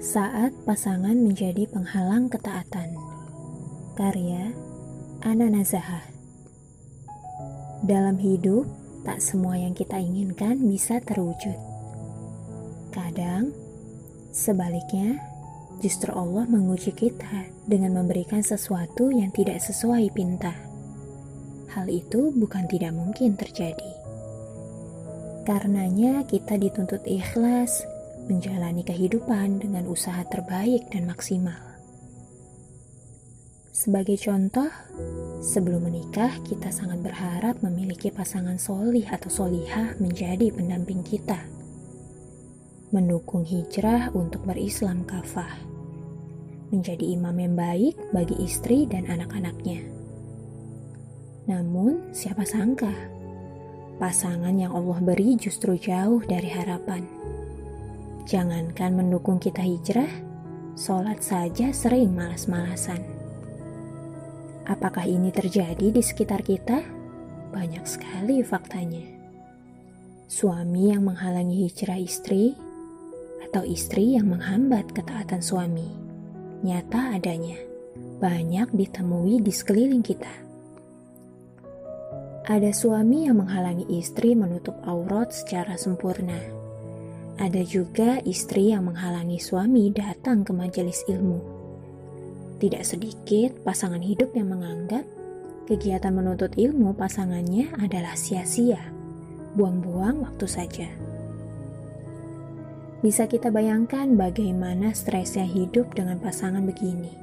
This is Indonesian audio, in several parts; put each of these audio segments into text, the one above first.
Saat pasangan menjadi penghalang ketaatan. Karya Ana Nazahah. Dalam hidup, tak semua yang kita inginkan bisa terwujud. Kadang, sebaliknya, justru Allah menguji kita dengan memberikan sesuatu yang tidak sesuai pinta. Hal itu bukan tidak mungkin terjadi. Karenanya, kita dituntut ikhlas menjalani kehidupan dengan usaha terbaik dan maksimal. Sebagai contoh, sebelum menikah kita sangat berharap memiliki pasangan solih atau solihah menjadi pendamping kita. Mendukung hijrah untuk berislam kafah. Menjadi imam yang baik bagi istri dan anak-anaknya. Namun, siapa sangka, pasangan yang Allah beri justru jauh dari harapan Jangankan mendukung kita hijrah, sholat saja sering malas-malasan. Apakah ini terjadi di sekitar kita? Banyak sekali faktanya. Suami yang menghalangi hijrah istri, atau istri yang menghambat ketaatan suami. Nyata adanya, banyak ditemui di sekeliling kita. Ada suami yang menghalangi istri menutup aurat secara sempurna ada juga istri yang menghalangi suami datang ke majelis ilmu. Tidak sedikit pasangan hidup yang menganggap kegiatan menuntut ilmu pasangannya adalah sia-sia, buang-buang waktu saja. Bisa kita bayangkan bagaimana stresnya hidup dengan pasangan begini.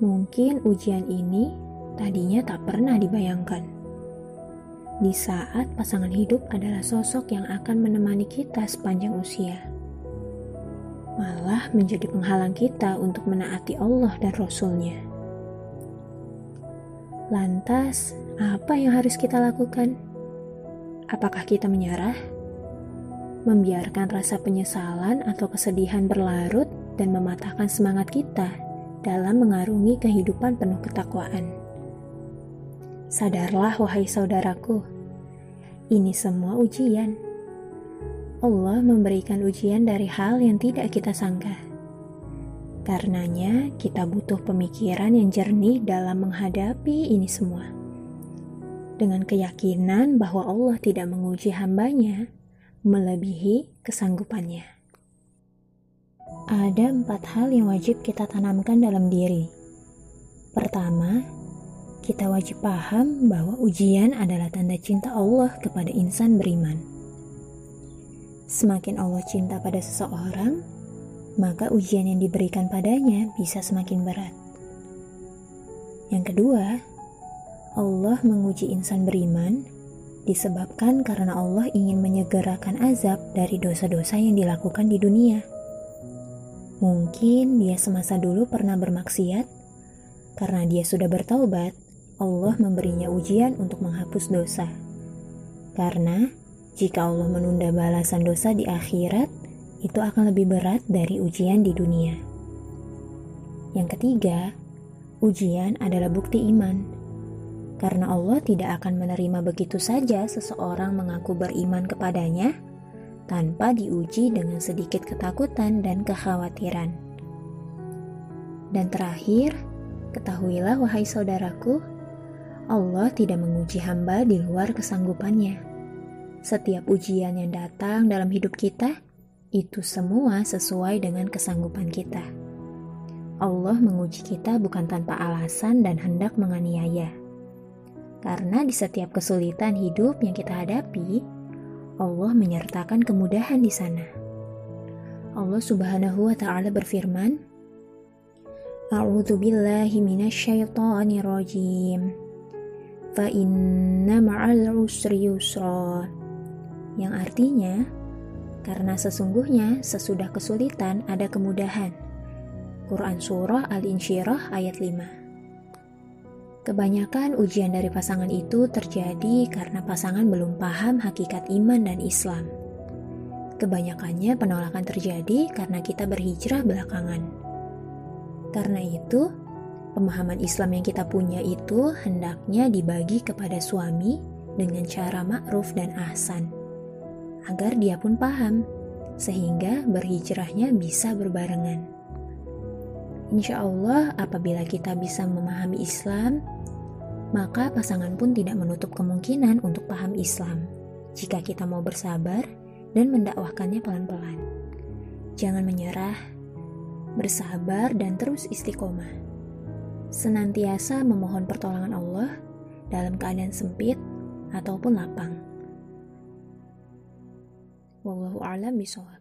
Mungkin ujian ini tadinya tak pernah dibayangkan di saat pasangan hidup adalah sosok yang akan menemani kita sepanjang usia. Malah menjadi penghalang kita untuk menaati Allah dan Rasul-Nya. Lantas, apa yang harus kita lakukan? Apakah kita menyerah? Membiarkan rasa penyesalan atau kesedihan berlarut dan mematahkan semangat kita dalam mengarungi kehidupan penuh ketakwaan. Sadarlah, wahai saudaraku, ini semua ujian. Allah memberikan ujian dari hal yang tidak kita sangka. Karenanya, kita butuh pemikiran yang jernih dalam menghadapi ini semua. Dengan keyakinan bahwa Allah tidak menguji hambanya melebihi kesanggupannya. Ada empat hal yang wajib kita tanamkan dalam diri. Pertama, kita wajib paham bahwa ujian adalah tanda cinta Allah kepada insan beriman. Semakin Allah cinta pada seseorang, maka ujian yang diberikan padanya bisa semakin berat. Yang kedua, Allah menguji insan beriman disebabkan karena Allah ingin menyegerakan azab dari dosa-dosa yang dilakukan di dunia. Mungkin dia semasa dulu pernah bermaksiat, karena dia sudah bertaubat, Allah memberinya ujian untuk menghapus dosa. Karena jika Allah menunda balasan dosa di akhirat, itu akan lebih berat dari ujian di dunia. Yang ketiga, ujian adalah bukti iman. Karena Allah tidak akan menerima begitu saja seseorang mengaku beriman kepadanya tanpa diuji dengan sedikit ketakutan dan kekhawatiran. Dan terakhir, ketahuilah wahai saudaraku, Allah tidak menguji hamba di luar kesanggupannya. Setiap ujian yang datang dalam hidup kita, itu semua sesuai dengan kesanggupan kita. Allah menguji kita bukan tanpa alasan dan hendak menganiaya. Karena di setiap kesulitan hidup yang kita hadapi, Allah menyertakan kemudahan di sana. Allah Subhanahu wa taala berfirman, A'udzu rajim fa inna ma'al usri yusra yang artinya karena sesungguhnya sesudah kesulitan ada kemudahan. Quran Surah Al-Insyirah ayat 5 Kebanyakan ujian dari pasangan itu terjadi karena pasangan belum paham hakikat iman dan Islam. Kebanyakannya penolakan terjadi karena kita berhijrah belakangan. Karena itu, Pemahaman Islam yang kita punya itu hendaknya dibagi kepada suami dengan cara ma'ruf dan ahsan, agar dia pun paham sehingga berhijrahnya bisa berbarengan. Insya Allah, apabila kita bisa memahami Islam, maka pasangan pun tidak menutup kemungkinan untuk paham Islam jika kita mau bersabar dan mendakwahkannya pelan-pelan. Jangan menyerah, bersabar, dan terus istiqomah. Senantiasa memohon pertolongan Allah dalam keadaan sempit ataupun lapang. Wallahu a'lam bishawab.